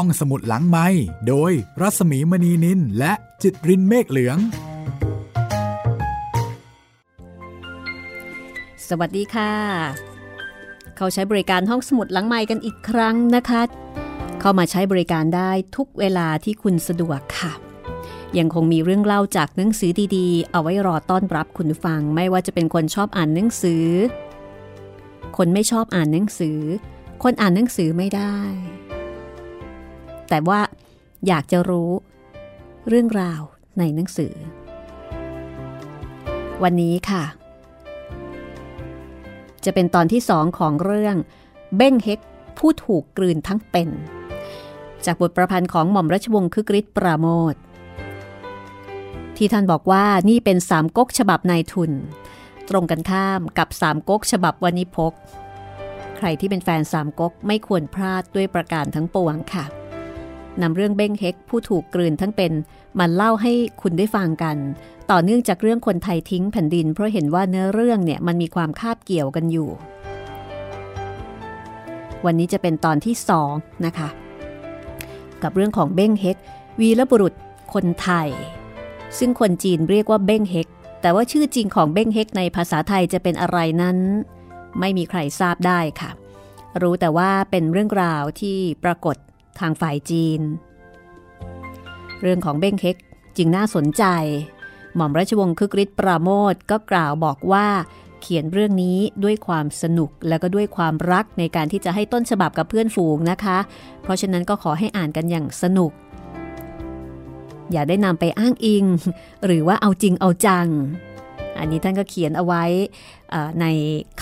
ห้องสมุดหลังไม้โดยรัสมีมณีนินและจิตรินเมฆเหลือง สวัสดีค่ะ เขาใช้บริการห้องสมุดหลังไม้กันอีกครั้งนะคะ เข้ามาใช้บริการได้ทุกเวลาที่คุณสะดวกค่ะ ยังคงมีเรื่องเล่าจากหนังสือดีๆ เอาไว้รอต้อนรับคุณฟัง ไม่ว่าจะเป็นคนชอบอ่านหนังสือ คนไม่ชอบอ่านหนังสือ คนอ่านหนังสือไม่ได้ แต่ว่าอยากจะรู้เรื่องราวในหนังสือ วันนี้ค่ะ จะเป็นตอนที่สองของเรื่องเบ้งเฮกผู้ถูกกลืนทั้งเป็น จากบทประพันธ์ของหม่อมราชวงศ์คึกฤทธิ์ปราโมทที่ท่านบอกว่านี่เป็นสามก๊กฉบับนายทุน ตรงกันข้ามกับสามก๊กฉบับวณิพก ใครที่เป็นแฟนสามก๊กไม่ควรพลาดด้วยประการทั้งปวงค่ะ นำเรื่องเบ้งเฮกผู้ถูกกลืนทั้งเป็นมาเล่าให้คุณได้ฟังกัน ต่อเนื่องจากเรื่องคนไทยทิ้งแผ่นดิน เพราะเห็นว่าเนื้อเรื่องเนี่ยมันมีความคาบเกี่ยวกันอยู่ วันนี้จะเป็นตอนที่สองนะคะ กับเรื่องของเบ้งเฮกวีรบุรุษคนไทย ซึ่งคนจีนเรียกว่าเบ้งเฮกแต่ว่าชื่อจริงของเบ้งเฮกในภาษาไทยจะเป็นอะไรนั้น ไม่มีใครทราบได้ค่ะ รู้แต่ว่าเป็นเรื่องราวที่ปรากฏ ทางฝ่ายจีน เรื่องของเบ้งเฮกจึงน่าสนใจ หม่อมราชวงศ์คึกฤทธิ์ปราโมทก็กล่าวบอกว่าเขียนเรื่องนี้ด้วยความสนุกและก็ด้วยความรักในการที่จะให้ต้นฉบับกับเพื่อนฝูงนะคะ เพราะฉะนั้นก็ขอให้อ่านกันอย่างสนุก อย่าได้นำไปอ้างอิง หรือว่าเอาจริงเอาจัง อันนี้ท่านก็เขียนเอาไว้ใน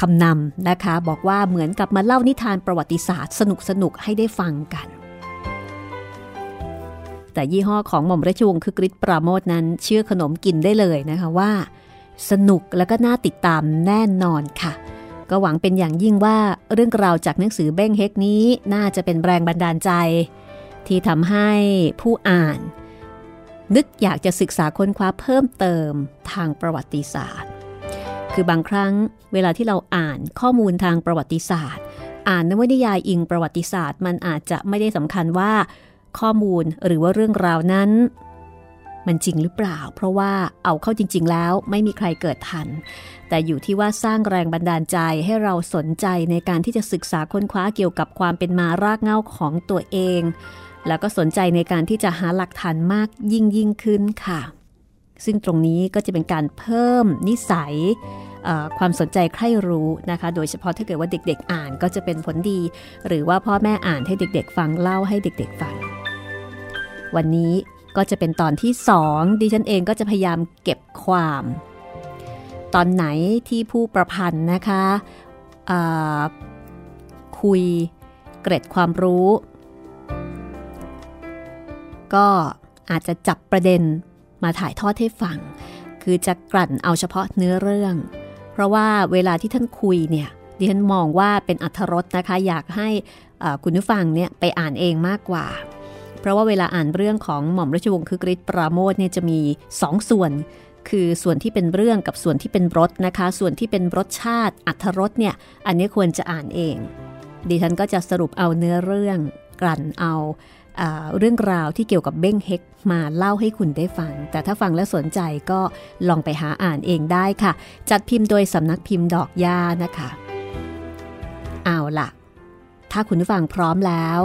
คำนำนะคะ บอกว่าเหมือนกับมาเล่านิทานประวัติศาสตร์ สนุกสนุกให้ได้ฟังกัน แต่ยี่ห้อของหม่อมราชวงศ์คือกริชปราโมทนั้นเชื่อขนมกินได้เลยนะคะว่า สนุกแล้วก็น่าติดตามแน่นอนค่ะ ก็หวังเป็นอย่างยิ่งว่าเรื่องราวจากหนังสือเบ้งเฮกนี้น่าจะเป็นแรงบันดาลใจ ที่ทำให้ผู้อ่าน นึกอยากจะศึกษาค้นคว้าเพิ่มเติมทางประวัติศาสตร์ คือบางครั้งเวลาที่เราอ่านข้อมูลทางประวัติศาสตร์ อ่านนวนิยายอิงประวัติศาสตร์ มันอาจจะไม่ได้สำคัญว่า ข้อมูลหรือว่าเรื่องราวนั้น มันจริงหรือเปล่า เพราะว่าเอาเข้าจริง ๆ แล้วไม่มีใครเกิดทัน แต่อยู่ที่ว่าสร้างแรงบันดาลใจให้เราสนใจในการที่จะศึกษาค้นคว้าเกี่ยวกับความเป็นมารากเหง้าของตัวเอง แล้วก็สนใจในการที่จะหาหลักฐานมากยิ่งยิ่งขึ้นค่ะ ซึ่งตรงนี้ก็จะเป็นการเพิ่มนิสัยความสนใจใคร่รู้นะคะ โดยเฉพาะถ้าเกิดว่าเด็กๆ อ่านก็จะเป็นผลดี หรือว่าพ่อแม่อ่านให้เด็กๆ ฟังเล่าให้เด็กๆ ฟัง วันนี้ก็จะเป็นตอนที่สองดิฉันเองก็จะพยายามเก็บความ ตอนไหนที่ผู้ประพันธ์นะคะคุยเกร็ดความรู้ ก็อาจจะจับประเด็นมาถ่ายทอดให้ฟัง คือจะกลั่นเอาเฉพาะเนื้อเรื่อง เพราะว่าเวลาที่ท่านคุยเนี่ยดิฉันมองว่าเป็นอัธรสนะคะ อยากให้คุณผู้ฟังเนี่ยไปอ่านเองมากกว่า เพราะว่าเวลาอ่านเรื่องของหม่อมราชวงศ์คึกฤทธิ์ปราโมทเนี่ยจะมี2สส่วน คือส่วนที่เป็นเรื่องกับส่วนที่เป็นรสนะคะ ส่วนที่เป็นรสชาติอัธรสเนี่ยอันนี้ควรจะอ่านเอง ดิฉันก็จะสรุปเอาเนื้อเรื่องกลั่นเอาเรื่องราวที่เกี่ยวกับเบ้งเฮกมาเล่าให้คุณได้ฟัง แต่ถ้าฟังแล้วสนใจก็ลองไปหาอ่านเองได้ค่ะ จัดพิมพ์โดยสำนักพิมพ์ดอกย่านะคะ เอาล่ะ ถ้าคุณผู้ฟังพร้อมแล้ว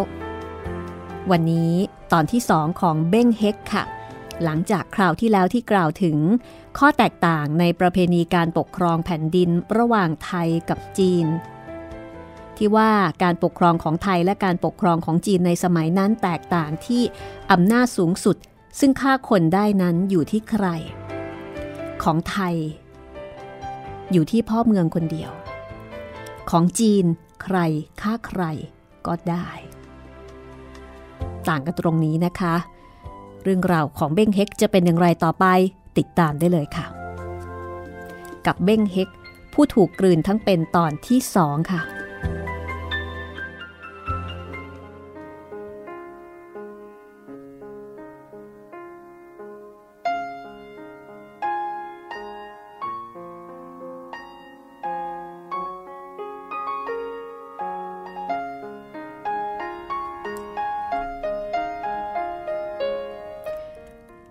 วันนี้ตอนที่สองของเบ้งเฮกค่ะ หลังจากคราวที่แล้วที่กล่าวถึง ข้อแตกต่างในประเพณีการปกครองแผ่นดินระหว่างไทยกับจีน ที่ว่าการปกครองของไทยและการปกครองของจีนในสมัยนั้นแตกต่างที่อำนาจสูงสุด ซึ่งฆ่าคนได้นั้นอยู่ที่ใคร ของไทย อยู่ที่พ่อเมืองคนเดียว ของจีนใครฆ่าใครก็ได้ ต่างกันตรงนี้นะคะ เรื่องราวของเบ้งเฮกจะเป็นอย่างไรต่อไปติดตามได้เลยค่ะ กับเบ้งเฮกผู้ถูกกลืนทั้งเป็นตอนที่สองค่ะ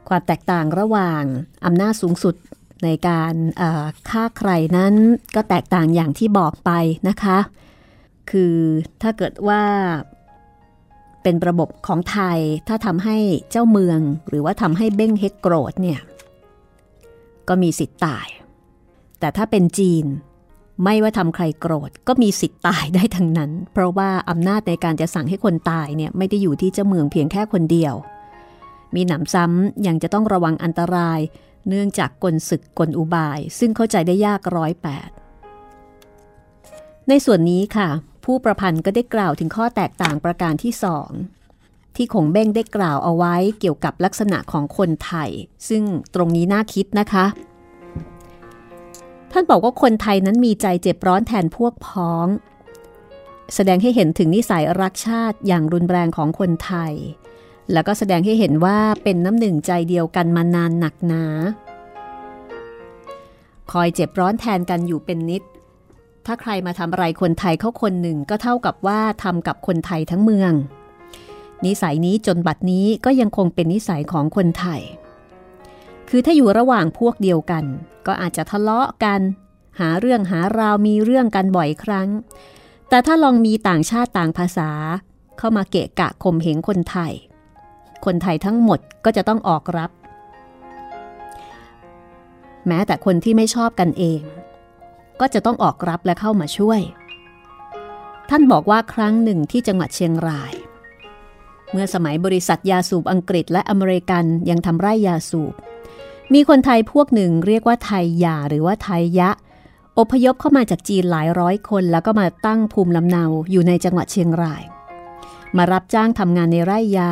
ความแตกต่างระหว่างอำนาจสูงสุดในการฆ่าใครนั้นก็แตกต่างอย่างที่บอกไปนะคะ คือถ้าเกิดว่าเป็นระบบของไทยถ้าทำให้เจ้าเมืองหรือว่าทำให้เบ้งเฮกโกรธเนี่ยก็มีสิทธิ์ตาย แต่ถ้าเป็นจีนไม่ว่าทำใครโกรธก็มีสิทธิ์ตายได้ทั้งนั้น เพราะว่าอำนาจในการจะสั่งให้คนตายเนี่ยไม่ได้อยู่ที่เจ้าเมืองเพียงแค่คนเดียว มีหนำซ้ำยังจะต้องระวังอันตราย เนื่องจากกลศึกกลอุบาย ซึ่งเข้าใจได้ยากร้อยแปดในส่วนนี้ค่ะ ผู้ประพันธ์ก็ได้กล่าวถึงข้อแตกต่างประการที่สองที่ขงเบ้งได้กล่าวเอาไว้เกี่ยวกับลักษณะของคนไทย ซึ่งตรงนี้น่าคิดนะคะ ท่านบอกว่าคนไทยนั้นมีใจเจ็บร้อนแทนพวกพ้อง แสดงให้เห็นถึงนิสัยรักชาติอย่างรุนแรงของคนไทย แล้วก็แสดงให้เห็นว่าเป็นน้ำหนึ่งใจเดียวกันมานานหนักหนา คอยเจ็บร้อนแทนกันอยู่เป็นนิด ถ้าใครมาทำอะไรคนไทยเขาคนหนึ่งก็เท่ากับว่าทำกับคนไทยทั้งเมือง นิสัยนี้จนบัดนี้ก็ยังคงเป็นนิสัยของคนไทย คือถ้าอยู่ระหว่างพวกเดียวกัน ก็อาจจะทะเลาะกัน หาเรื่องหาราวมีเรื่องกันบ่อยครั้ง แต่ถ้าลองมีต่างชาติต่างภาษา เข้ามาเกะกะข่มเหงคนไทย คนไทยทั้งหมดก็จะต้องออกรับ แม้แต่คนที่ไม่ชอบกันเอง ก็จะต้องออกรับและเข้ามาช่วย ท่านบอกว่าครั้งหนึ่งที่จังหวัดเชียงราย เมื่อสมัยบริษัทยาสูบอังกฤษและอเมริกันยังทำไร่ยาสูบ มีคนไทยพวกหนึ่งเรียกว่าไทยยาหรือว่าไทยยะอพยพเข้ามาจากจีนหลายร้อยคน แล้วก็มาตั้งภูมิลำเนาอยู่ในจังหวัดเชียงราย มารับจ้างทำงานในไร่ยา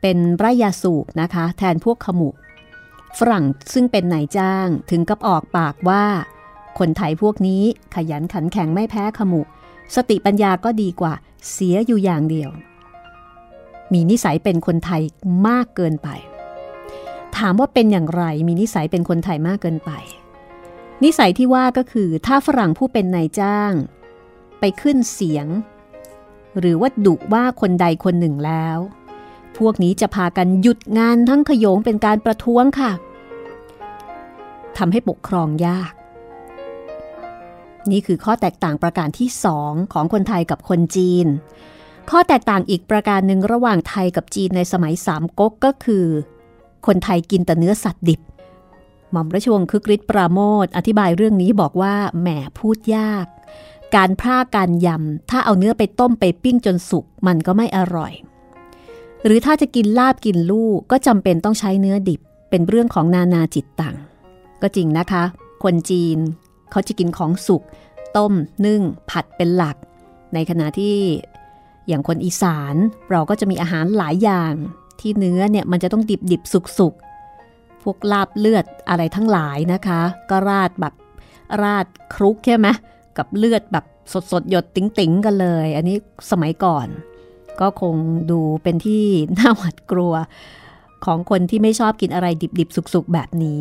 เป็นไร่ยาสูบนะคะ แทนพวกขมุ ฝรั่งซึ่งเป็นนายจ้างถึงกับออกปากว่า คนไทยพวกนี้ขยันขันแข็งไม่แพ้ขมุ สติปัญญาก็ดีกว่าเสียอยู่อย่างเดียว มีนิสัยเป็นคนไทยมากเกินไป ถามว่าเป็นอย่างไรมีนิสัยเป็นคนไทยมากเกินไป นิสัยที่ว่าก็คือถ้าฝรั่งผู้เป็นนายจ้าง ไปขึ้นเสียง หรือว่าดุว่าคนใดคนหนึ่งแล้ว พวกนี้จะพากันหยุดงานทั้งขยงเป็นการประท้วงค่ะทำให้ปกครองยาก นี่คือข้อแตกต่างประการที่สองของคนไทยกับคนจีน ข้อแตกต่างอีกประการหนึ่งระหว่างไทยกับจีนในสมัยสามก๊กก็คือ คนไทยกินแต่เนื้อสัตว์ดิบ หม่อมราชวงศ์คึกฤทธิ์ปราโมทอธิบายเรื่องนี้บอกว่าแหมพูดยาก การพร่าการยำถ้าเอาเนื้อไปต้มไปปิ้งจนสุกมันก็ไม่อร่อย หรือถ้าจะกินลาบกินลูกก็จำเป็นต้องใช้เนื้อดิบ เป็นเรื่องของนานาจิตตังก็จริงนะคะ คนจีนเขาจะกินของสุก ต้ม นึ่ง ผัดเป็นหลัก ในขณะที่อย่างคนอีสานเราก็จะมีอาหารหลายอย่างที่เนื้อเนี่ยมันจะต้องดิบดิบสุกสุกพวกลาบเลือดอะไรทั้งหลายนะคะ ก็ราดแบบราดครุกใช่ไหมกับเลือดแบบสดสดหยดติ๋งติ๋งกันเลย อันนี้สมัยก่อน ก็คงดูเป็นที่น่าหวาดกลัวของคนที่ไม่ชอบกินอะไรดิบดิบสุกสุกแบบนี้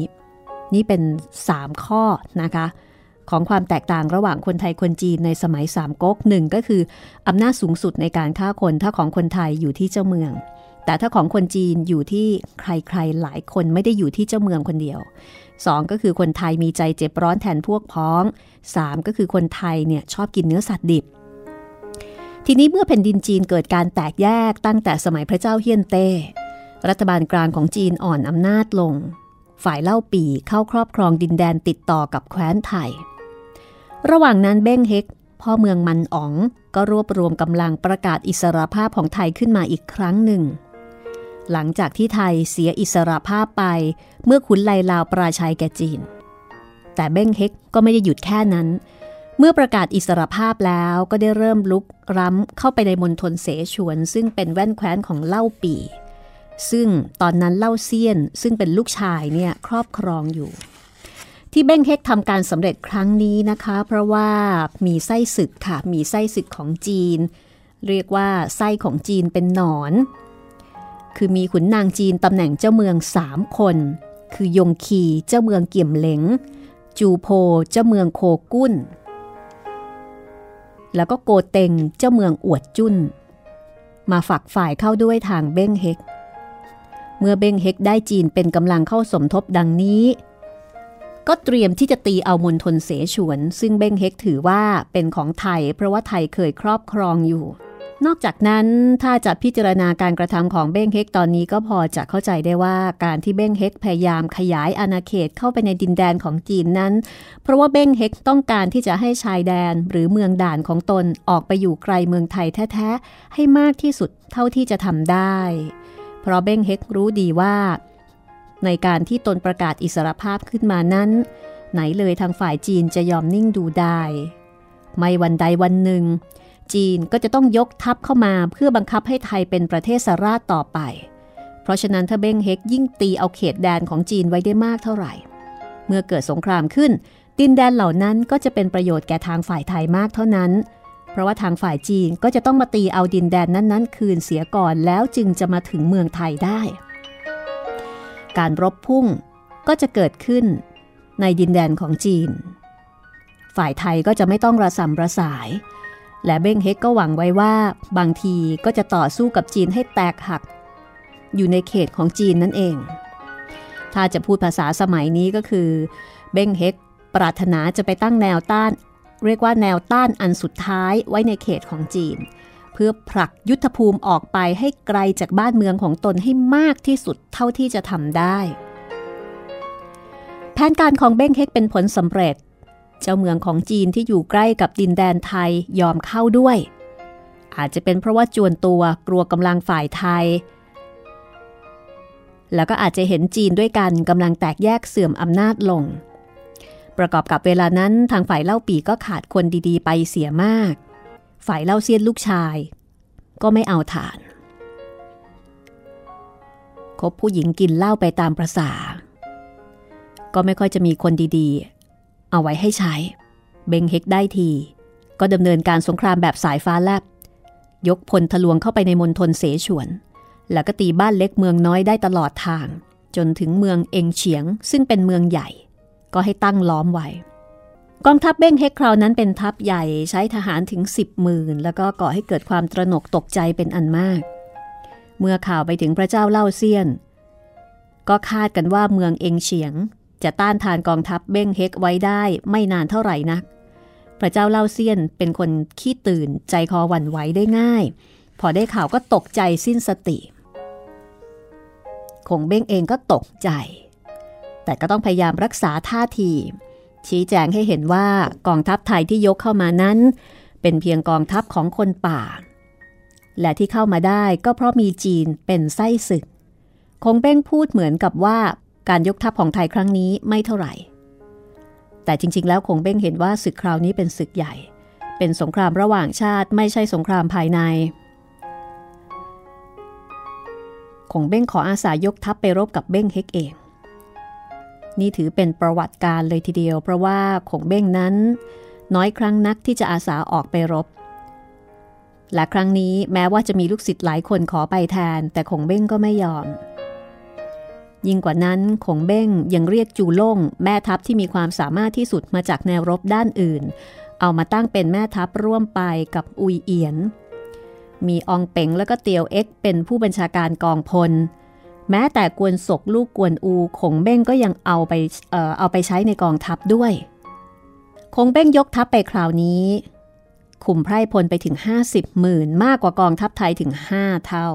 นี่เป็น 3 ข้อนะคะ ของความแตกต่างระหว่างคนไทยคนจีนในสมัยสามก๊กหนึ่งก็คืออำนาจสูงสุดในการฆ่าคนถ้าของคนไทยอยู่ที่เจ้าเมือง แต่ถ้าของคนจีนอยู่ที่ใครๆหลายคนไม่ได้อยู่ที่เจ้าเมืองคนเดียว 2 ก็คือคนไทยมีใจเจ็บร้อนแทนพวกพ้อง 3 ก็คือคนไทยเนี่ยชอบกินเนื้อสัตว์ดิบ ทีนี้เมื่อแผ่นดินจีนเกิดการแตกแยกตั้งแต่สมัยพระเจ้าเฮียนเต้ รัฐบาลกลางของจีนอ่อนอำนาจลง ฝ่ายเล่าปีเข้าครอบครองดินแดนติดต่อกับแคว้นไทย ระหว่างนั้นเบ้งเฮกพ่อเมืองมันอ๋องก็รวบรวมกำลังประกาศอิสรภาพของไทยขึ้นมาอีกครั้งหนึ่ง หลังจากที่ไทยเสียอิสรภาพไปเมื่อขุนไลลาวปราชัยแก่จีน แต่เบ้งเฮกก็ไม่ได้หยุดแค่นั้นเเมื่อประกาศอิสรภาพแล้วก็ได้เริ่มลุกร้ำเข้าไปในมณฑลเสฉวน ซึ่งเป็นแว่นแคว้นของเล่าปี ซึ่งตอนนั้นเล่าเซียนซึ่งเป็นลูกชายเนี่ยครอบครองอยู่ ที่เบ้งเฮกทำการสำเร็จครั้งนี้นะคะ เพราะว่ามีไส้ศึกค่ะ มีไส้ศึกของจีน เรียกว่าไส้ของจีนเป็นหนอน คือมีขุนนางจีนตำแหน่งเจ้าเมืองสามคน คือยงคีเจ้าเมืองเกี่ยมเหลงจูโพเจ้าเมืองโคกุ้น แล้วก็โกเต็งเจ้าเมืองอวดจุ้น มาฝักฝ่ายเข้าด้วยทางเบ้งเฮก เมื่อเบ้งเฮกได้จีนเป็นกำลังเข้าสมทบดังนี้ ก็เตรียมที่จะตีเอามณฑลเสฉวน ซึ่งเบ้งเฮกถือว่าเป็นของไทย เพราะว่าไทยเคยครอบครองอยู่ นอกจากนั้นถ้าจะพิจารณาการกระทำของเบ้งเฮกตอนนี้ก็พอจะเข้าใจได้ว่าการที่เบ้งเฮกพยายามขยายอาณาเขตเข้าไปในดินแดนของจีนนั้น เพราะว่าเบ้งเฮกต้องการที่จะให้ชายแดนหรือเมืองด่านของตนออกไปอยู่ไกลเมืองไทยแท้ๆให้มากที่สุดเท่าที่จะทำได้ เพราะเบ้งเฮกรู้ดีว่า ในการที่ตนประกาศอิสรภาพขึ้นมานั้น ไหนเลยทางฝ่ายจีนจะยอมนิ่งดูได้ ไม่วันใดวันหนึ่ง จีนก็จะต้องยกทัพเข้ามาเพื่อบังคับให้ไทยเป็นประเทศสาราชต่อไป เพราะฉะนั้นถ้าเบ้งเฮกยิ่งตีเอาเขตแดนของจีนไว้ได้มากเท่าไหร่ เมื่อเกิดสงครามขึ้น ดินแดนเหล่านั้นก็จะเป็นประโยชน์แก่ทางฝ่ายไทยมากเท่านั้น เพราะว่าทางฝ่ายจีนก็จะต้องมาตีเอาดินแดนนั้นๆ คืนเสียก่อนแล้วจึงจะมาถึงเมืองไทยได้ การรบพุ่งก็จะเกิดขึ้นในดินแดนของจีน ฝ่ายไทยก็จะไม่ต้องระสำระสาย และเบ้งเฮกก็หวังไว้ว่า บางทีก็จะต่อสู้กับจีนให้แตกหัก อยู่ในเขตของจีนนั่นเอง ถ้าจะพูดภาษาสมัยนี้ก็คือ เบ้งเฮกปรารถนาจะไปตั้งแนวต้าน เรียกว่าแนวต้านอันสุดท้ายไว้ในเขตของจีน เพื่อผลักยุทธภูมิออกไปให้ไกลจากบ้านเมืองของตนให้มากที่สุดเท่าที่จะทำได้ แผนการของเบ้งเฮกเป็นผลสำเร็จ เจ้าเมืองของจีนที่อยู่ใกล้กับดินแดนไทยยอมเข้าด้วย อาจจะเป็นเพราะว่าจวนตัวกลัวกำลังฝ่ายไทย แล้วก็อาจจะเห็นจีนด้วยกันกำลังแตกแยกเสื่อมอำนาจลง ประกอบกับเวลานั้นทางฝ่ายเล่าปีก็ขาดคนดีๆ ไปเสียมาก ฝ่ายเล่าเซียนลูกชาย ก็ไม่เอาฐานคบผู้หญิงกินเหล้าไปตามประษา ก็ไม่ค่อยจะมีคนดี เอาไว้ให้ใช้ เบงเฮกได้ที ก็ดำเนินการสงครามแบบสายฟ้าแลบ ยกพลทะลวงเข้าไปในมณฑลเสฉวน แล้วก็ตีบ้านเล็กเมืองน้อยได้ตลอดทาง จนถึงเมืองเองเฉียง ซึ่งเป็นเมืองใหญ่ ก็ให้ตั้งล้อมไว้กองทัพเบ้งเฮกคราวนั้นเป็นทัพใหญ่ใช้ทหารถึง 10หมื่นแล้วก็ก่อให้เกิดความตระหนกตกใจเป็นอันมาก เมื่อข่าวไปถึงพระเจ้าเล่าเซียน ก็คาดกันว่าเมืองเองเฉียง จะต้านทานกองทัพเบ้งเฮกไว้ได้ไม่นานเท่าไหร่นัก พระเจ้าเล่าเซียนเป็นคนขี้ตื่นใจคอหวั่นไหวได้ง่าย พอได้ข่าวก็ตกใจสิ้นสติ คงเบ้งเองก็ตกใจ แต่ก็ต้องพยายามรักษาท่าที ชี้แจงให้เห็นว่ากองทัพไทยที่ยกเข้ามานั้น เป็นเพียงกองทัพของคนป่า และที่เข้ามาได้ก็เพราะมีจีนเป็นไส้ศึกคงเบ้งพูดเหมือนกับว่า การยกทัพของไทยครั้งนี้ไม่เท่าไหร่ แต่จริง ๆ แล้วคงเบ้งเห็นว่าศึกคราวนี้เป็นศึกใหญ่ เป็นสงครามระหว่างชาติไม่ใช่สงครามภายในคงเบ้งขออาสายกทัพไปรบกับเบ้งเฮกเอง นี่ถือเป็นประวัติการเลยทีเดียว เพราะว่าคงเบ้งนั้น น้อยครั้งนักที่จะอาสาออกไปรบ และครั้งนี้แม้ว่าจะมีลูกศิษย์หลายคนขอไปแทน แต่คงเบ้งก็ไม่ยอม ยิ่งกว่านั้นขงเบ้งยังเรียกจูล่ง แม่ทัพที่มีความสามารถที่สุดมาจากแนวรบด้านอื่น เอามาตั้งเป็นแม่ทัพร่วมไปกับอุยเอียน มีองเป๋งแล้วก็เตียวเอ็กเป็นผู้บัญชาการกองพล แม้แต่กวนศกลูกกวนอูขงเบ้งก็ยังเอาไปเอ่อเอาไปใช้ในกองทัพด้วยคงเบ้งยกทัพไปคราวนี้ขุมไพร่พลไปถึง 50หมื่นมากกว่ากองทัพไทยถึง 5 เท่า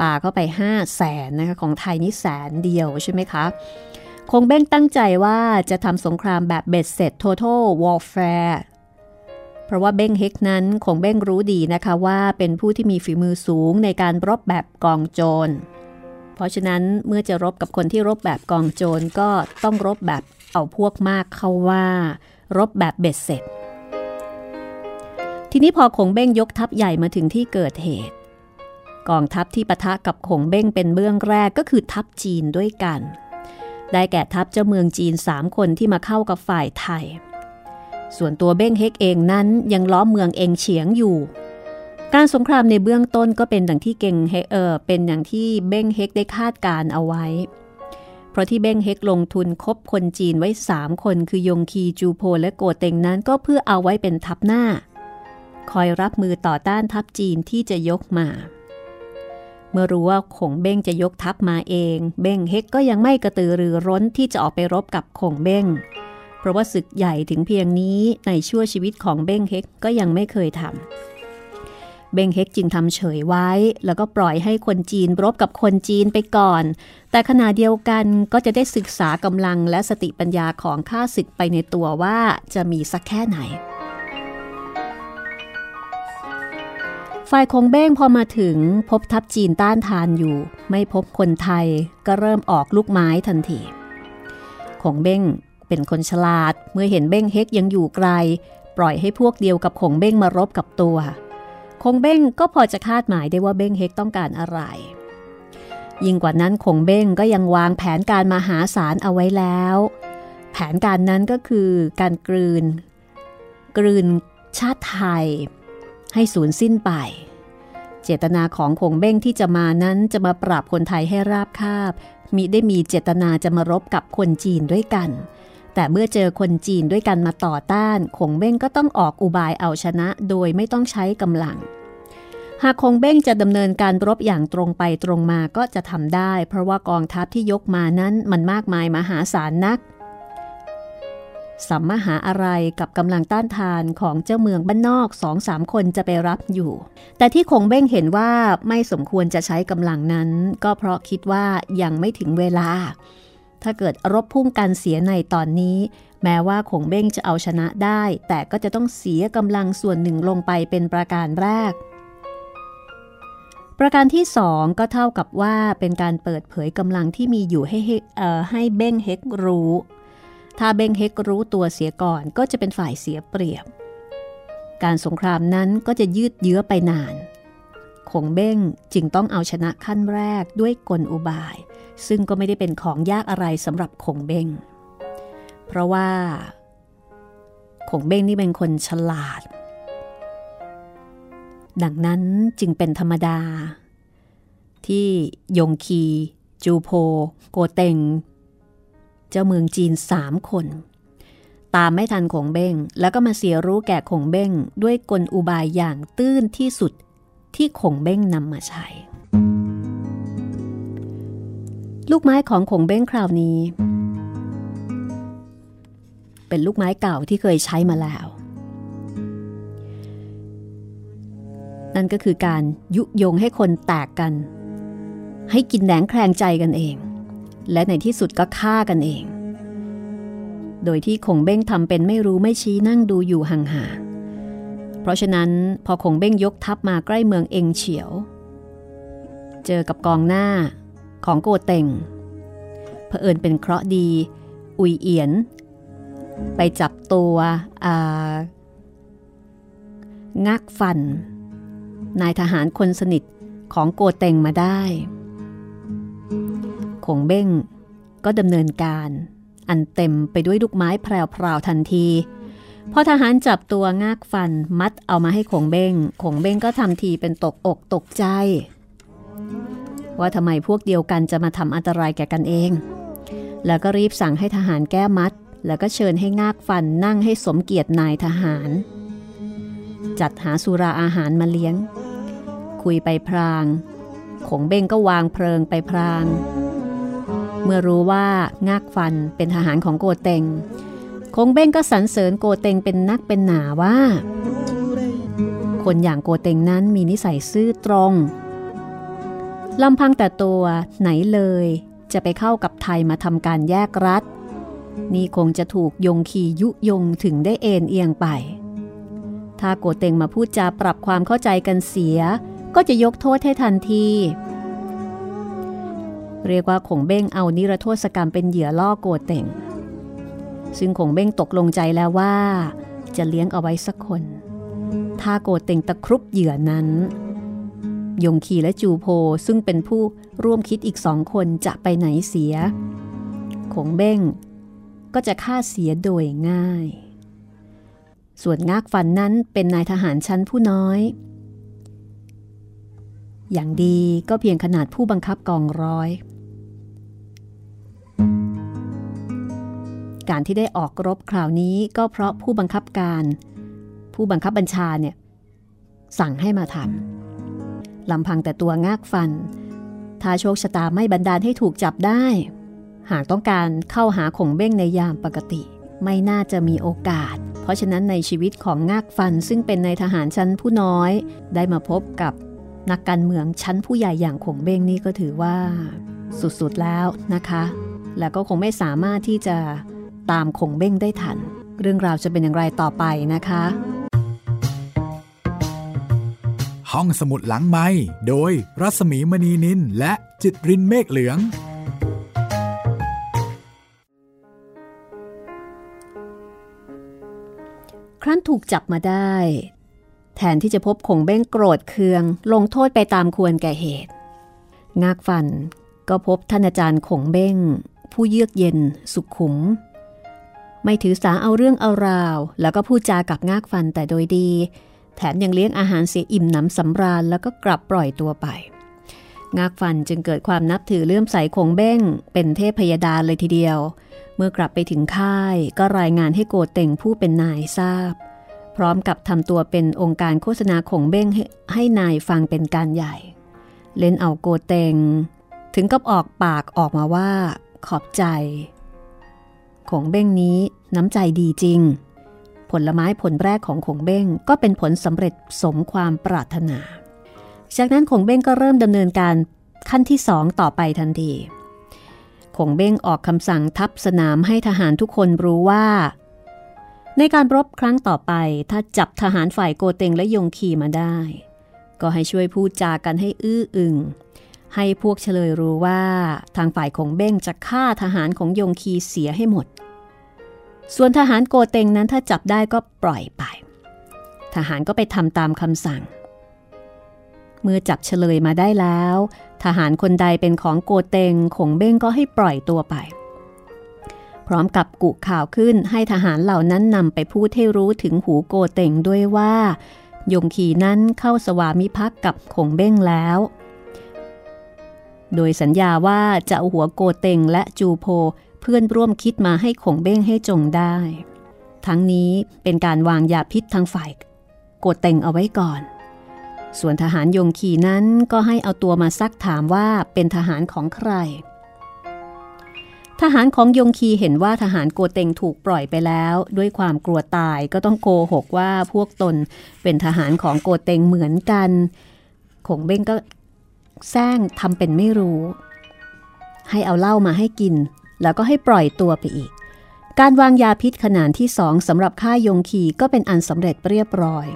ปาเข้าไป5 0 0แสนนะคะของไทยนี่แสนเดียวใช่ไหมคะคงเบ้งตั้งใจว่าจะทำสงครามแบบเบ็ดเสร็จ total warfare เพราะว่าเบ้งเฮกนั้นคงเบ้งรู้ดีนะคะว่าเป็นผู้ที่มีฝีมือสูงในการรบแบบกองโจร เพราะฉะนั้นเมื่อจะรบกับคนที่รบแบบกองโจรก็ต้องรบแบบเอาพวกมากเข้าว่า รบแบบเบ็ดเสร็จ ทีนี้พอคงเบ้งยกทัพใหญ่มาถึงที่เกิดเหตุ กองทัพที่ปะทะกับขงเบ้งเป็นเบื้องแรกก็คือทัพจีนด้วยกัน ได้แก่ทัพเจ้าเมืองจีนสามคนที่มาเข้ากับฝ่ายไทย ส่วนตัวเบ้งเฮกเองนั้นยังล้อมเมืองเองเฉียงอยู่ การสงครามในเบื้องต้นก็เป็นดังที่เก่งเฮเออเป็นอย่างที่เบ้งเฮกได้คาดการเอาไว้ เพราะที่เบ้งเฮกลงทุนคบคนจีนไว้สามคนคือยงคีจูโพและโกเต็งนั้นก็เพื่อเอาไว้เป็นทัพหน้าคอยรับมือต่อต้านทัพจีนที่จะยกมา เมื่อรู้ว่าขงเบ้งจะยกทัพมาเอง เบ้งเฮกก็ยังไม่กระตือรือร้นที่จะออกไปรบกับขงเบ้ง เพราะว่าศึกใหญ่ถึงเพียงนี้ในชั่วชีวิตของเบ้งเฮกก็ยังไม่เคยทำ เบ้งเฮกจึงทำเฉยไว้ แล้วก็ปล่อยให้คนจีนรบกับคนจีนไปก่อน แต่ขณะเดียวกันก็จะได้ศึกษากำลังและสติปัญญาของข้าศึกไปในตัวว่าจะมีสักแค่ไหน ฝ่ายคงเบ้งพอมาถึงพบทัพจีนต้านทานอยู่ ไม่พบคนไทยก็เริ่มออกลูกไม้ทันทีคงเบ้งเป็นคนฉลาดเมื่อเห็นเบ้งเฮกยังอยู่ไกล ปล่อยให้พวกเดียวกับคงเบ้งมารบกับตัว คงเบ้งก็พอจะคาดหมายได้ว่าเบ้งเฮกต้องการอะไร ยิ่งกว่านั้นคงเบ้งก็ยังวางแผนการมาหาศาลเอาไว้แล้ว แผนการนั้นก็คือการกลืน กลืนชาติไทย ให้สูญสิ้นไป เจตนาของคงเบ้งที่จะมานั้นจะมาปราบคนไทยให้ราบคาบ มิได้มีเจตนาจะมารบกับคนจีนด้วยกัน แต่เมื่อเจอคนจีนด้วยกันมาต่อต้านคงเบ้งก็ต้องออกอุบายเอาชนะโดยไม่ต้องใช้กำลังหากคงเบ้งจะดำเนินการรบอย่างตรงไปตรงมาก็จะทำได้ เพราะว่ากองทัพที่ยกมานั้นมันมากมายมหาศาลนัก สัมมหาอะไรกับกำลังต้านทานของเจ้าเมืองบ้านนอกสองสามคนจะไปรับอยู่ แต่ที่คงเบ้งเห็นว่าไม่สมควรจะใช้กำลังนั้น ก็เพราะคิดว่ายังไม่ถึงเวลา ถ้าเกิดรบพุ่งกันเสียในตอนนี้ แม้ว่าคงเบ้งจะเอาชนะได้ แต่ก็จะต้องเสียกำลังส่วนหนึ่งลงไปเป็นประการแรก ประการที่สองก็เท่ากับว่าเป็นการเปิดเผยกำลังที่มีอยู่ให้ให้เบ้งเฮกรู้ ถ้าเบงเฮกรู้ตัวเสียก่อนก็จะเป็นฝ่ายเสียเปรียบ การสงครามนั้นก็จะยืดเยื้อไปนาน คงเบ้งจึงต้องเอาชนะขั้นแรกด้วยกลอุบาย ซึ่งก็ไม่ได้เป็นของยากอะไรสำหรับคงเบ้ง เพราะว่า คงเบ้งนี่เป็นคนฉลาด ดังนั้นจึงเป็นธรรมดา ที่ยงคี จูโพ โกเตง เจ้าเมืองจีนสามคน ตามไม่ทันขงเบ้ง แล้วก็มาเสียรู้แก่ขงเบ้ง ด้วยกลอุบายอย่างตื้นที่สุดที่ขงเบ้งนำมาใช้ ลูกไม้ของขงเบ้งคราวนี้ เป็นลูกไม้เก่าที่เคยใช้มาแล้ว นั่นก็คือการยุยงให้คนแตกกัน ให้กินแหนงแคลงใจกันเอง และในที่สุดก็ฆ่ากันเอง โดยที่คงเบ้งทำเป็นไม่รู้ไม่ชี้นั่งดูอยู่ห่างๆ เพราะฉะนั้นพอคงเบ้งยกทัพมาใกล้เมืองเองเฉียว เจอกับกองหน้าของโกเต็งเผอิญเป็นเคราะดี อุยเอียน ไปจับตัวงักฟัน นายทหารคนสนิทของโกเต็งมาได้ งเบ้ง ก็ดำเนินการ อันเต็มไปด้วยลูกไม้แพรวๆทันทีพอทหารจับตัวงากฟันมัดเอามาให้คงเบ้งคงเบ้งก็ทำทีเป็นตกอกตกใจ ว่าทำไมพวกเดียวกันจะมาทำอันตรายแก่กันเอง แล้วก็รีบสั่งให้ทหารแก้มัด แล้วก็เชิญให้งากฟันนั่งให้สมเกียรตินายทหาร จัดหาสุราอาหารมาเลี้ยง คุยไปพรางคงเบ้งก็วางเพลิงไปพราง เมื่อรู้ว่างากฟันเป็นทหารของโกเตงคงเบ้งก็สรรเสริญโกเตงเป็นนักเป็นหนาว่า คนอย่างโกเตงนั้นมีนิสัยซื่อตรงลำพังแต่ตัวไหนเลยจะไปเข้ากับไทยมาทำการแยกรัฐ นี่คงจะถูกยงขียุยงถึงได้เอ็นเอียงไป ถ้าโกเตงมาพูดจาปรับความเข้าใจกันเสีย ก็จะยกโทษให้ทันที เรียกว่าขงเบ้งเอานิรโทษกรรมเป็นเหยื่อล่อโกเต่ง ซึ่งขงเบ้งตกลงใจแล้วว่า จะเลี้ยงเอาไว้สักคน ถ้าโกเต่งตะครุบเหยื่อนั้น ยงคีและจูโพซึ่งเป็นผู้ร่วมคิดอีกสองคนจะไปไหนเสีย ขงเบ้งก็จะฆ่าเสียโดยง่าย ส่วนงากฟันนั้นเป็นนายทหารชั้นผู้น้อย อย่างดีก็เพียงขนาดผู้บังคับกองร้อย การที่ได้ออกรบคราวนี้ก็เพราะผู้บังคับการ ผู้บังคับบัญชาเนี่ยสั่งให้มาทำลำพังแต่ตัวงากฟัน ถ้าโชคชะตาไม่บันดาลให้ถูกจับได้ หากต้องการเข้าหาขงเบ้งในยามปกติ ไม่น่าจะมีโอกาส เพราะฉะนั้นในชีวิตของงากฟันซึ่งเป็นในทหารชั้นผู้น้อย ได้มาพบกับนักการเมืองชั้นผู้ใหญ่อย่างขงเบ้งนี่ก็ถือว่า สุดๆแล้วนะคะ แล้วก็คงไม่สามารถที่จะ ตามขงเบ้งได้ทัน เรื่องราวจะเป็นอย่างไรต่อไปนะคะ ห้องสมุดหลังไม้โดยรัสมีมณีนินและจิตรินเมฆเหลือง ครั้นถูกจับมาได้ แทนที่จะพบขงเบ้งโกรธเคือง ลงโทษไปตามควรแก่เหตุ งากฟันก็พบท่านอาจารย์ขงเบ้ง ผู้เยือกเย็นสุขุม ไม่ถือสาเอาเรื่องเอาราว แล้วก็พูดจากับงากฟันแต่โดยดี แถมยังเลี้ยงอาหารเสียอิ่มหนำสำราญแล้วก็กลับปล่อยตัวไป งากฟันจึงเกิดความนับถือเลื่อมใสคงเบ้ง เป็นเทพพยดาเลยทีเดียว เมื่อกลับไปถึงค่ายก็รายงานให้โกเต็งผู้เป็นนายทราบ พร้อมกับทำตัวเป็นองค์การโฆษณาคงเบ้งให้ในายฟังเป็นการใหญ่ เล่นเอาโกเต็ง ถึงกับออกปากออกมาว่า ขอบใจ ของเบ้งนี้น้ำใจดีจริง ผลไม้ผลแรกของขงเบ้งก็เป็นผลสำเร็จสมความปรารถนา จากนั้นขงเบ้งก็เริ่มดำเนินการขั้นที่สองต่อไปทันทีขงเบ้งออกคำสั่งทับสนามให้ทหารทุกคนรู้ว่า ในการรบครั้งต่อไปถ้าจับทหารฝ่ายโกเต็งและยงคีมาได้ ก็ให้ช่วยพูดจากันให้อื้ออึง ให้พวกเฉลยรู้ว่าทางฝ่ายของเบ้งจะฆ่าทหารของยงคีเสียให้หมด ส่วนทหารโกเต็งนั้นถ้าจับได้ก็ปล่อยไป ทหารก็ไปทำตามคำสั่ง เมื่อจับเฉลยมาได้แล้ว ทหารคนใดเป็นของโกเต็งขงเบ้งก็ให้ปล่อยตัวไป พร้อมกับกุข่าวขึ้นให้ทหารเหล่านั้นนำไปพูดให้รู้ถึงหูโกเต็งด้วยว่ายงขีนั้นเข้าสวามิภักดิ์กับขงเบ้งแล้ว โดยสัญญาว่าจะเอาหัวโกเต็งและจูโพเพื่อนร่วมคิดมาให้ขงเบ้งให้จงได้ ทั้งนี้เป็นการวางยาพิษทางฝ่ายโกเต็งเอาไว้ก่อน ส่วนทหารยงขีนั้นก็ให้เอาตัวมาซักถามว่าเป็นทหารของใคร ทหารของยงคีเห็นว่าทหารโกเต็งถูกปล่อยไปแล้ว ด้วยความกลัวตายก็ต้องโกหกว่าพวกตนเป็นทหารของโกเต็งเหมือนกันขงเบ้งก็ แซงทำเป็นไม่รู้ ให้เอาเหล้ามาให้กิน แล้วก็ให้ปล่อยตัวไปอีก การวางยาพิษขนาดที่สองสำหรับฆ่ายงคีก็เป็นอันสำเร็จเรียบร้อย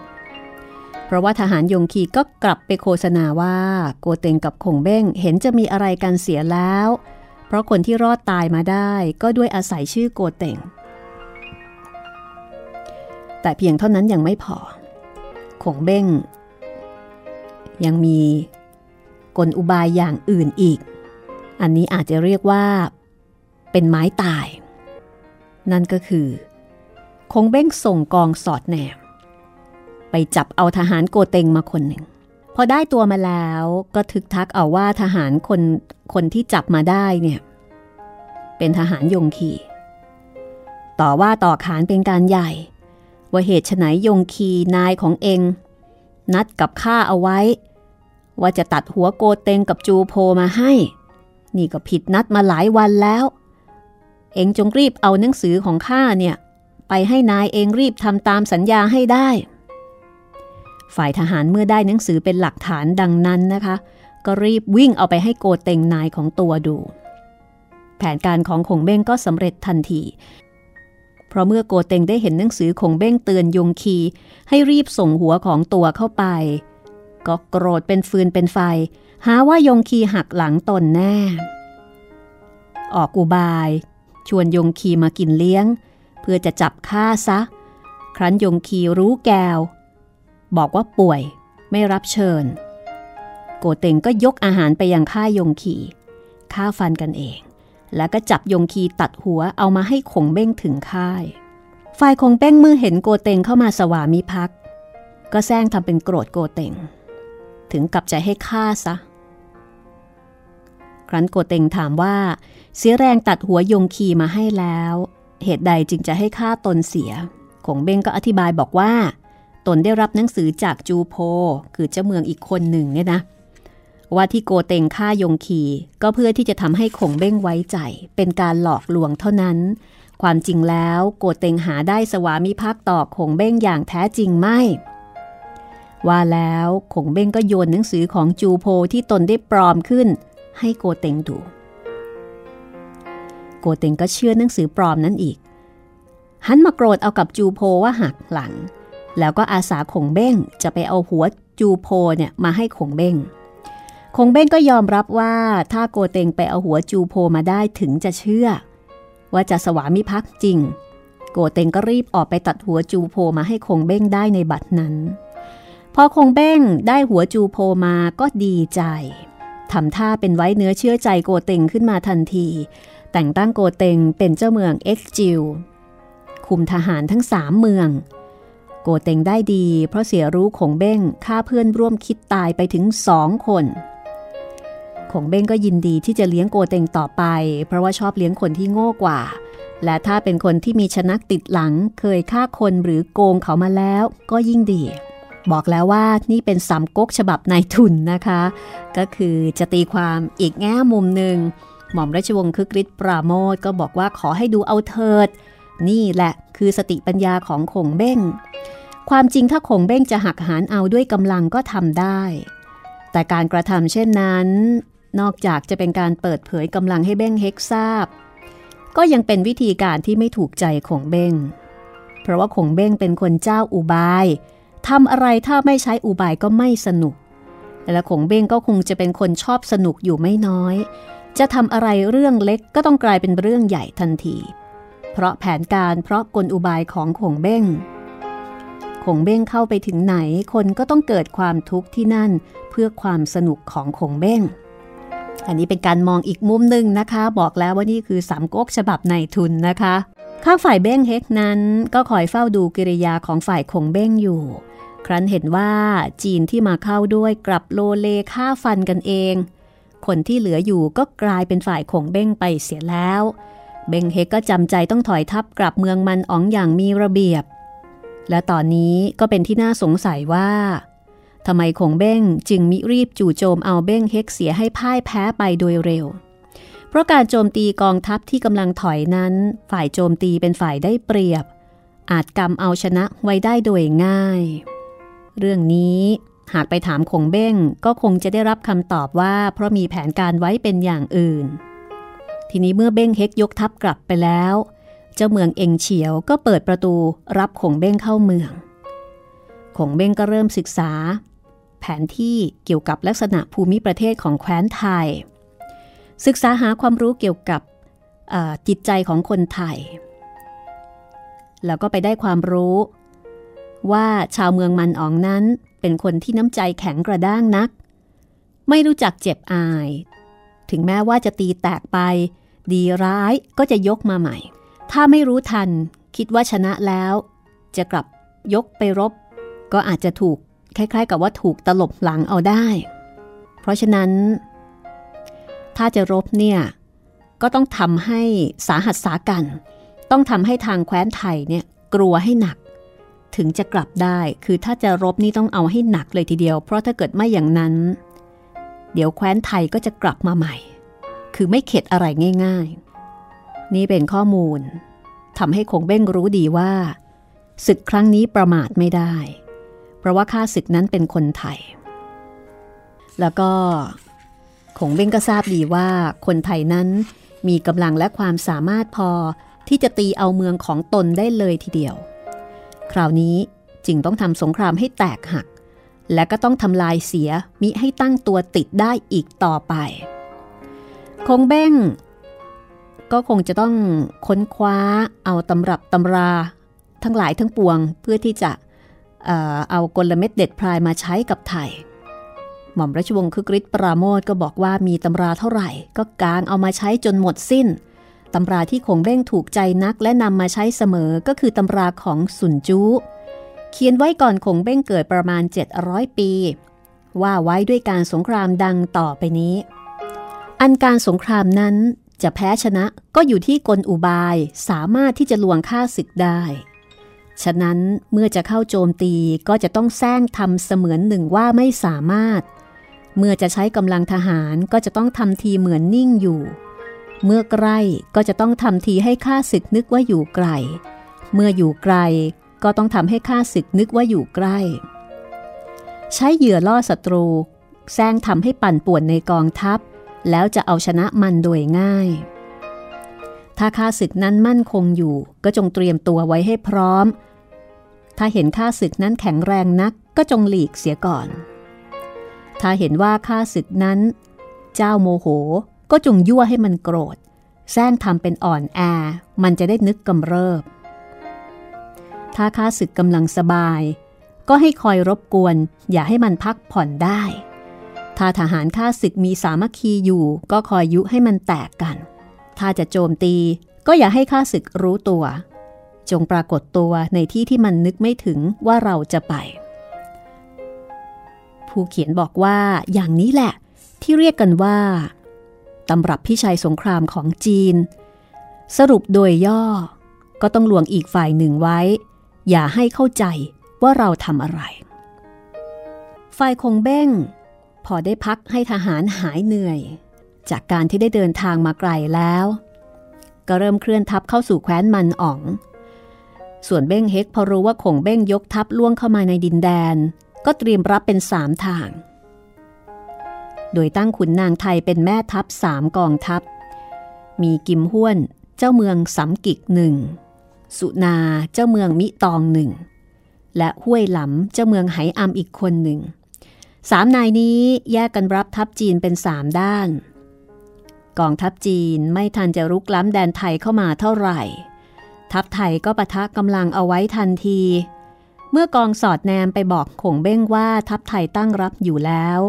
เพราะว่าทหารยงคีก็กลับไปโฆษณาว่าโกเตงกับขงเบ้งเห็นจะมีอะไรกันเสียแล้ว เพราะคนที่รอดตายมาได้ก็ด้วยอาศัยชื่อโกเตงแต่เพียงเท่านั้นยังไม่พอขงเบ้งยังมี กลอุบายอย่างอื่นอีก อันนี้อาจจะเรียกว่า เป็นไม้ตาย นั่นก็คือ คงเบ้งส่งกองสอดแนม ไปจับเอาทหารโกเต็งมาคนหนึ่ง พอได้ตัวมาแล้วก็ทึกทักเอาว่าทหารคนคนที่จับมาได้เนี่ย เป็นทหารยงคี ต่อว่าต่อขานเป็นการใหญ่ ว่าเหตุไฉนยงคีนายของเอง นัดกับข้าเอาไว้ ว่าจะตัดหัวโกเตงกับจูโพมาให้ นี่ก็ผิดนัดมาหลายวันแล้ว เองจงรีบเอาหนังสือของข้าเนี่ย ไปให้นายเองรีบทำตามสัญญาให้ได้ ฝ่ายทหารเมื่อได้หนังสือเป็นหลักฐานดังนั้นนะคะ ก็รีบวิ่งเอาไปให้โกเตงนายของตัวดู แผนการของขงเบ้งก็สำเร็จทันทีเพราะเมื่อโกเตงได้เห็นหนังสือขงเบ้งเตือนยงคี ให้รีบส่งหัวของตัวเข้าไป ก็โกรธเป็นฟืนเป็นไฟ หาว่ายงคีหักหลังตนแน่ ออกอุบาย ชวนยงคีมากินเลี้ยง เพื่อจะจับฆ่าซะ ครั้นยงคีรู้แกว บอกว่าป่วยไม่รับเชิญ โกเต็งก็ยกอาหารไปยังฆ่ายงคีฆ่าฟันกันเอง แล้วก็จับยงคีตัดหัวเอามาให้ขงเบ้งถึงค่ายฝ่ายคงเป้งมือเห็นโกเต็งเข้ามาสวามิภักดิ์ก็แซงทำเป็นโกรธโกเต็ง ถึงกับใจให้ฆ่าซะ ครั้นโกเต็งถามว่า เสียแรงตัดหัวยงคีมาให้แล้ว เหตุใดจึงจะให้ฆ่าตนเสียคงเบ้งก็อธิบายบอกว่า ตนได้รับหนังสือจากจูโพ คือเจ้าเมืองอีกคนหนึ่งเนี่ยนะ ว่าที่โกเตงฆ่ายงคีก็เพื่อที่จะทำให้ขงเบ้งไว้ใจ เป็นการหลอกลวงเท่านั้นความจริงแล้วโกเตงหาได้สวามิภักดิ์ต่อขงเบ้งอย่างแท้จริงไม่ ว่าแล้วขงเบ้งก็โยนหนังสือของจูโพที่ตนได้ปลอมขึ้น ให้โกเตงดู โกเตงก็เชื่อหนังสือปลอมนั้นอีก หันมาโกรธเอากับจูโพว่าหักหลัง แล้วก็อาสาขงเบ้งจะไปเอาหัวจูโพเนี่ยมาให้ขงเบ้งคงเบ้งก็ยอมรับว่าถ้าโกเตงไปเอาหัวจูโพมาได้ถึงจะเชื่อ ว่าจะสวามิภักดิ์จริง โกเตงก็รีบออกไปตัดหัวจูโพมาให้คงเบ้งได้ในบัดนั้น พอคงเบ้งได้หัวจูโพมาก็ดีใจทำท่าเป็นไว้เนื้อเชื่อใจโกเตงขึ้นมาทันที แต่งตั้งโกเตงเป็นเจ้าเมืองเอ็กจิวคุมทหารทั้งสามเมือง โกเตงได้ดี เพราะเสียรู้ขงเบ้งฆ่าเพื่อนร่วมคิดตายไปถึงสองคนขงเบ้งก็ยินดีที่จะเลี้ยงโกเตงต่อไป เพราะว่าชอบเลี้ยงคนที่โง่กว่า และถ้าเป็นคนที่มีชนักติดหลังเคยฆ่าคนหรือโกงเขามาแล้ว ก็ยิ่งดี บอกแล้วว่านี่เป็นสามก๊กฉบับนายทุนนะคะ ก็คือจะตีความอีกแง่มุมหนึ่ง หม่อมราชวงศ์คึกฤทธิ์ปราโมทก็บอกว่าขอให้ดูเอาเถิด นี่แหละคือสติปัญญาของขงเบ้ง ความจริงถ้าขงเบ้งจะหักหานเอาด้วยกำลังก็ทำได้ แต่การกระทำเช่นนั้น นอกจากจะเป็นการเปิดเผยกำลังให้เบ้งเฮกทราบ ก็ยังเป็นวิธีการที่ไม่ถูกใจขงเบ้ง เพราะว่าขงเบ้งเป็นคนเจ้าอุบาย ทำอะไรถ้าไม่ใช้อุบายก็ไม่สนุก และขงเบ้งก็คงจะเป็นคนชอบสนุกอยู่ไม่น้อย จะทำอะไรเรื่องเล็กก็ต้องกลายเป็นเรื่องใหญ่ทันที เพราะแผนการเพราะกลอุบายของขงเบ้งขงเบ้งเข้าไปถึงไหนคนก็ต้องเกิดความทุกข์ที่นั่นเพื่อความสนุกของขงเบ้ง อันนี้เป็นการมองอีกมุมหนึ่งนะคะ บอกแล้วว่านี่คือสามก๊กฉบับในทุนนะคะ ข้างฝ่ายเบ้งเฮกนั้นก็คอยเฝ้าดูกิริยาของฝ่ายขงเบ้งอยู่ ครั้นเห็นว่าจีนที่มาเข้าด้วยกลับโลเลฆ่าฟันกันเอง คนที่เหลืออยู่ก็กลายเป็นฝ่ายขงเบ้งไปเสียแล้ว เบ้งเฮกก็จำใจต้องถอยทัพกลับเมืองมันอ๋องอย่างมีระเบียบ และตอนนี้ก็เป็นที่น่าสงสัยว่าทำไมคงเบ้งจึงมิรีบจู่โจมเอาเบ้งเฮกเสียให้พ่ายแพ้ไปโดยเร็ว เพราะการโจมตีกองทัพที่กำลังถอยนั้น ฝ่ายโจมตีเป็นฝ่ายได้เปรียบ อาจกำเอาชนะไว้ได้โดยง่าย เรื่องนี้หากไปถามคงเบ้งก็คงจะได้รับคำตอบว่าเพราะมีแผนการไว้เป็นอย่างอื่น ทีนี้เมื่อเบ้งเฮกยกทัพกลับไปแล้ว เจ้าเมืองเองเฉียวก็เปิดประตูรับขงเบ้งเข้าเมืองขงเบ้งก็เริ่มศึกษา แผนที่เกี่ยวกับลักษณะภูมิประเทศของแคว้นไทย ศึกษาหาความรู้เกี่ยวกับจิตใจของคนไทย แล้วก็ไปได้ความรู้ ว่าชาวเมืองมันอ๋องนั้นเป็นคนที่น้ำใจแข็งกระด้างนัก ไม่รู้จักเจ็บอาย ถึงแม้ว่าจะตีแตกไป ดีร้ายก็จะยกมาใหม่ ถ้าไม่รู้ทันคิดว่าชนะแล้ว จะกลับยกไปรบ ก็อาจจะถูกคล้ายๆ กับว่าถูกตลบหลังเอาได้ เพราะฉะนั้น ถ้าจะรบเนี่ย ก็ต้องทำให้สาหัสสากัน ต้องทำให้ทางแคว้นไทยเนี่ยกลัวให้หนัก ถึงจะกลับได้ คือถ้าจะรบนี่ต้องเอาให้หนักเลยทีเดียว เพราะถ้าเกิดไม่อย่างนั้น เดี๋ยวแคว้นไทยก็จะกลับมาใหม่ คือไม่เข็ดอะไรง่าย ๆ นี่เป็นข้อมูลทำให้คงเบ้งรู้ดีว่าศึกครั้งนี้ประมาทไม่ได้ เพราะว่าข้าศึกนั้นเป็นคนไทย แล้วก็คงเบ้งก็ทราบดีว่าคนไทยนั้นมีกำลังและความสามารถพอที่จะตีเอาเมืองของตนได้เลยทีเดียว คราวนี้จึงต้องทำสงครามให้แตกหัก และก็ต้องทำลายเสียมิให้ตั้งตัวติดได้อีกต่อไป คงเบ้ง ก็คงจะต้องค้นคว้าเอาตำรับตำรา ทั้งหลายทั้งปวงเพื่อที่จะเอเอากลเม็ดเด็ดพรายมาใช้กับไทย หม่อมราชวงศ์คึกฤทธิ์ปราโมทก็บอกว่ามีตำราเท่าไหร่ ก็กางเอามาใช้จนหมดสิ้น ตำราที่คงเบ้งถูกใจนักและนำมาใช้เสมอก็คือตำราของสุนจูเขียนไว้ก่อนคงเบ้งเกิดประมาณ 700 ปี ว่าไว้ด้วยการสงครามดังต่อไปนี้ อันการสงครามนั้นจะแพ้ชนะก็อยู่ที่กลอุบายสามารถที่จะลวงฆ่าศึกได้ ฉะนั้นเมื่อจะเข้าโจมตีก็จะต้องแซงทำเสมือนหนึ่งว่าไม่สามารถ เมื่อจะใช้กำลังทหารก็จะต้องทำทีเหมือนนิ่งอยู่ เมื่อใกล้ก็จะต้องทำทีให้ข้าศึกนึกว่าอยู่ไกล เมื่ออยู่ไกลก็ต้องทำให้ข้าศึกนึกว่าอยู่ใกล้ ใช้เหยื่อล่อศัตรูแซงทำให้ปั่นป่วนในกองทัพ แล้วจะเอาชนะมันโดยง่าย ถ้าข้าศึกนั้นมั่นคงอยู่ ก็จงเตรียมตัวไว้ให้พร้อม ถ้าเห็นข้าศึกนั้นแข็งแรงนักก็จงหลีกเสียก่อน ถ้าเห็นว่าข้าศึกนั้น เจ้าโมโห ก็จงยั่วให้มันโกรธแซงทำเป็นอ่อนแอ มันจะได้นึกกำเริบ ถ้าข้าศึกกำลังสบาย ก็ให้คอยรบกวน อย่าให้มันพักผ่อนได้ ถ้าทหารข้าศึกมีสามัคคีอยู่ก็คอยยุให้มันแตกกัน ถ้าจะโจมตีก็อย่าให้ข้าศึกรู้ตัว จงปรากฏตัวในที่ที่มันนึกไม่ถึงว่าเราจะไป ผู้เขียนบอกว่าอย่างนี้แหละ ที่เรียกกันว่า ตำรับพิชัยสงครามของจีน สรุปโดยย่อ ก็ต้องลวงอีกฝ่ายหนึ่งไว้ อย่าให้เข้าใจว่าเราทำอะไร ฝ่ายคงเบ้ง พอได้พักให้ทหารหายเหนื่อย จากการที่ได้เดินทางมาไกลแล้ว ก็เริ่มเคลื่อนทัพเข้าสู่แคว้นมันอ๋อง ส่วนเบ้งเฮกพอรู้ว่าคงเบ้งยกทัพล่วงเข้ามาในดินแดน ก็เตรียมรับเป็นสามทาง โดยตั้งขุนนางไทยเป็นแม่ทัพสามกองทัพ มีกิมห้วน เจ้าเมืองสำกิกหนึ่ง สุนาเจ้าเมืองมิตองหนึ่ง และห้วยหลำเจ้าเมืองไหอำอีกคนหนึ่ง สามนายนี้แยกกันรับทัพจีนเป็นสามด้าน กองทัพจีนไม่ทันจะรุกล้ำแดนไทยเข้ามาเท่าไหร่ ทัพไทยก็ปะทะกำลังเอาไว้ทันทีเมื่อกองสอดแนมไปบอกขงเบ้งว่าทัพไทยตั้งรับอยู่แล้ว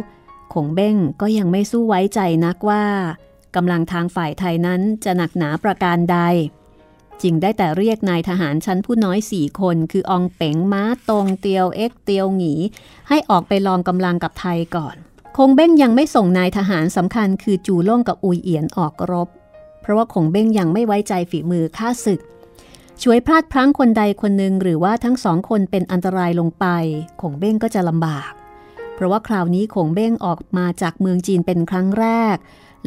คงเบ้งก็ยังไม่สู้ไว้ใจนักว่ากำลังทางฝ่ายไทยนั้นจะหนักหนาประการใด จึงได้แต่เรียกนายทหารชั้นผู้น้อยสี่คนคือองเป๋งม้าตรงเตียวเอ็กเตียวหงี ให้ออกไปลองกำลังกับไทยก่อน คงเบ้งยังไม่ส่งนายทหารสำคัญคือจูล่งกับอุยเอียนออกรบ เพราะว่าคงเบ้งยังไม่ไว้ใจฝีมือข้าศึกช่วยพลาดพลั้งคนใดคนหนึ่งหรือว่าทั้งสองคนเป็นอันตรายลงไปคงเบ้งก็จะลำบาก เพราะว่าคราวนี้ขงเบ้งออกมาจากเมืองจีนเป็นครั้งแรก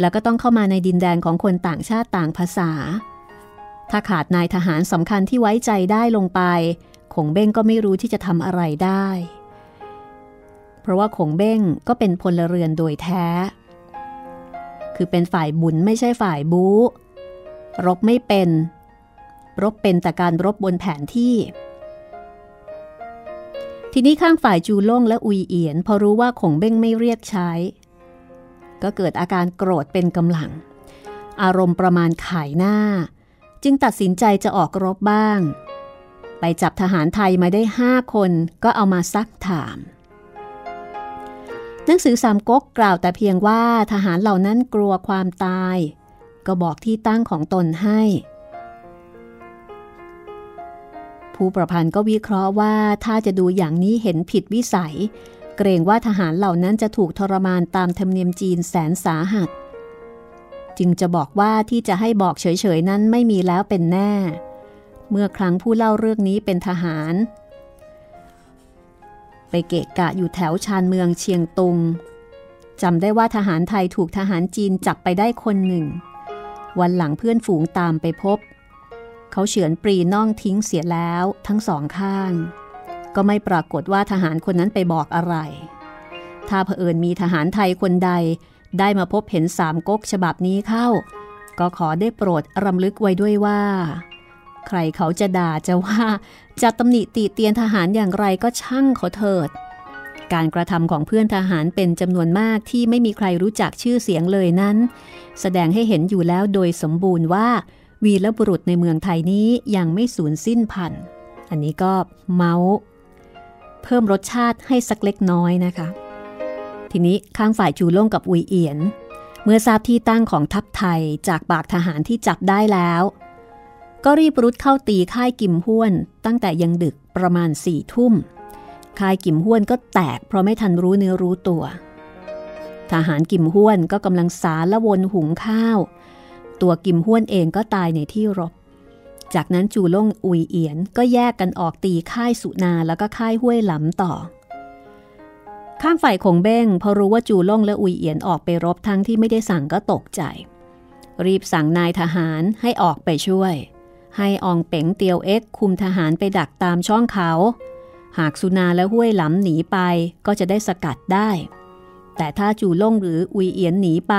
แล้วก็ต้องเข้ามาในดินแดนของคนต่างชาติต่างภาษา ถ้าขาดนายทหารสำคัญที่ไว้ใจได้ลงไป ขงเบ้งก็ไม่รู้ที่จะทำอะไรได้ เพราะว่าขงเบ้งก็เป็นพลเรือนโดยแท้ คือเป็นฝ่ายบุญไม่ใช่ฝ่ายบู๊รบไม่เป็น รบเป็นแต่การรบบนแผนที่ ทีนี้ข้างฝ่ายจูล่งและอุยเอียน พอรู้ว่าขงเบ้งไม่เรียกใช้ ก็เกิดอาการโกรธเป็นกำลัง อารมณ์ประมาณขายหน้า จึงตัดสินใจจะออกรบบ้าง ไปจับทหารไทยมาได้ห้าคนก็เอามาซักถาม หนังสือสามก๊กกล่าวแต่เพียงว่าทหารเหล่านั้นกลัวความตาย ก็บอกที่ตั้งของตนให้ ผู้ประพันธ์ก็วิเคราะห์ว่าถ้าจะดูอย่างนี้เห็นผิดวิสัย เกรงว่าทหารเหล่านั้นจะถูกทรมานตามธรรมเนียมจีนแสนสาหัส จึงจะบอกว่าที่จะให้บอกเฉยๆนั้นไม่มีแล้วเป็นแน่ เมื่อครั้งผู้เล่าเรื่องนี้เป็นทหาร ไปเกะกะอยู่แถวชานเมืองเชียงตุงจำได้ว่าทหารไทยถูกทหารจีนจับไปได้คนหนึ่ง วันหลังเพื่อนฝูงตามไปพบ เขาเฉือนปรีน่องทิ้งเสียแล้วทั้งสองข้าง ก็ไม่ปรากฏว่าทหารคนนั้นไปบอกอะไร ถ้าเผอิญมีทหารไทยคนใดได้มาพบเห็นสามก๊กฉบับนี้เข้า ก็ขอได้โปรดรำลึกไว้ด้วยว่า ใครเขาจะด่าจะว่าจะตำหนิตีเตียนทหารอย่างไรก็ช่างเขาเถิด การกระทำของเพื่อนทหารเป็นจำนวนมากที่ไม่มีใครรู้จักชื่อเสียงเลยนั้น แสดงให้เห็นอยู่แล้วโดยสมบูรณ์ว่า วีรบุรุษในเมืองไทยนี้ยังไม่สูญสิ้นพันธุ์อันนี้ก็เมาส์เพิ่มรสชาติให้สักเล็กน้อยนะคะ ทีนี้ข้างฝ่ายจูล่งกับอุยเอียน เมื่อทราบที่ตั้งของทัพไทยจากปากทหารที่จับได้แล้ว ก็รีบรุดเข้าตีค่ายกิมห้วนตั้งแต่ยังดึกประมาณสี่ทุ่มค่ายกิมห้วนก็แตกเพราะไม่ทันรู้เนื้อรู้ตัว ทหารกิมห้วนก็กำลังสารละวนหุงข้าว ตัวกิมห้วนเองก็ตายในที่รบ จากนั้นจูล่งอุยเอียนก็แยกกันออกตีค่ายสุนาแล้วก็ค่ายห้วยหลำต่อ ข้างฝ่ายคงเบ้งพอรู้ว่าจูล่งและอุยเอียนออกไปรบทั้งที่ไม่ได้สั่งก็ตกใจ รีบสั่งนายทหารให้ออกไปช่วย ให้อองเป๋งเตียวเอ็กคุมทหารไปดักตามช่องเขา หากสุนาและห้วยหลำหนีไปก็จะได้สกัดได้แต่ถ้าจูล่งหรืออุยเอียนหนีไป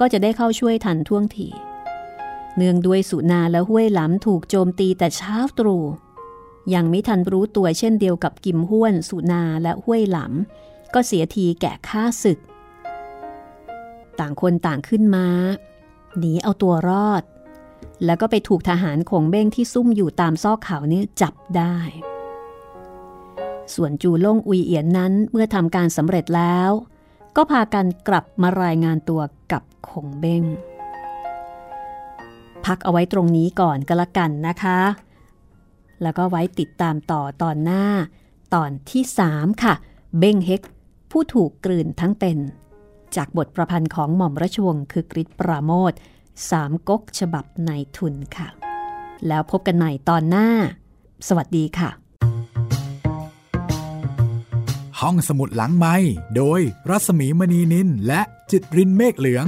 ก็จะได้เข้าช่วยทันท่วงที เนื่องด้วยสุนาและห้วยหลำถูกโจมตีแต่เช้าตรู่ยังไม่ทันรู้ตัวเช่นเดียวกับกิมห้วน สุนาและห้วยหลำก็เสียทีแก่ข้าศึก ต่างคนต่างขึ้นมาหนีเอาตัวรอด แล้วก็ไปถูกทหารคงเบ้งที่ซุ่มอยู่ตามซอกเขานี่จับได้ ส่วนจูล่งอุยเอียนนั้นเมื่อทำการสำเร็จแล้ว ก็พากันกลับมารายงานตัวกับคงเบ้ง พักเอาไว้ตรงนี้ก่อนก็แล้วกันนะคะ แล้วก็ไว้ติดตามต่อตอนหน้า ตอนที่ 3 ค่ะ เบ้งเฮกผู้ถูกกลืนทั้งเป็น จากบทประพันธ์ของหม่อมราชวงศ์คือกริชปราโมทสามก๊กฉบับในทุนค่ะ แล้วพบกันใหม่ตอนหน้า สวัสดีค่ะ ห้องสมุดหลังไม้โดยรัสมีมณีนินและจิตรินเมฆเหลือง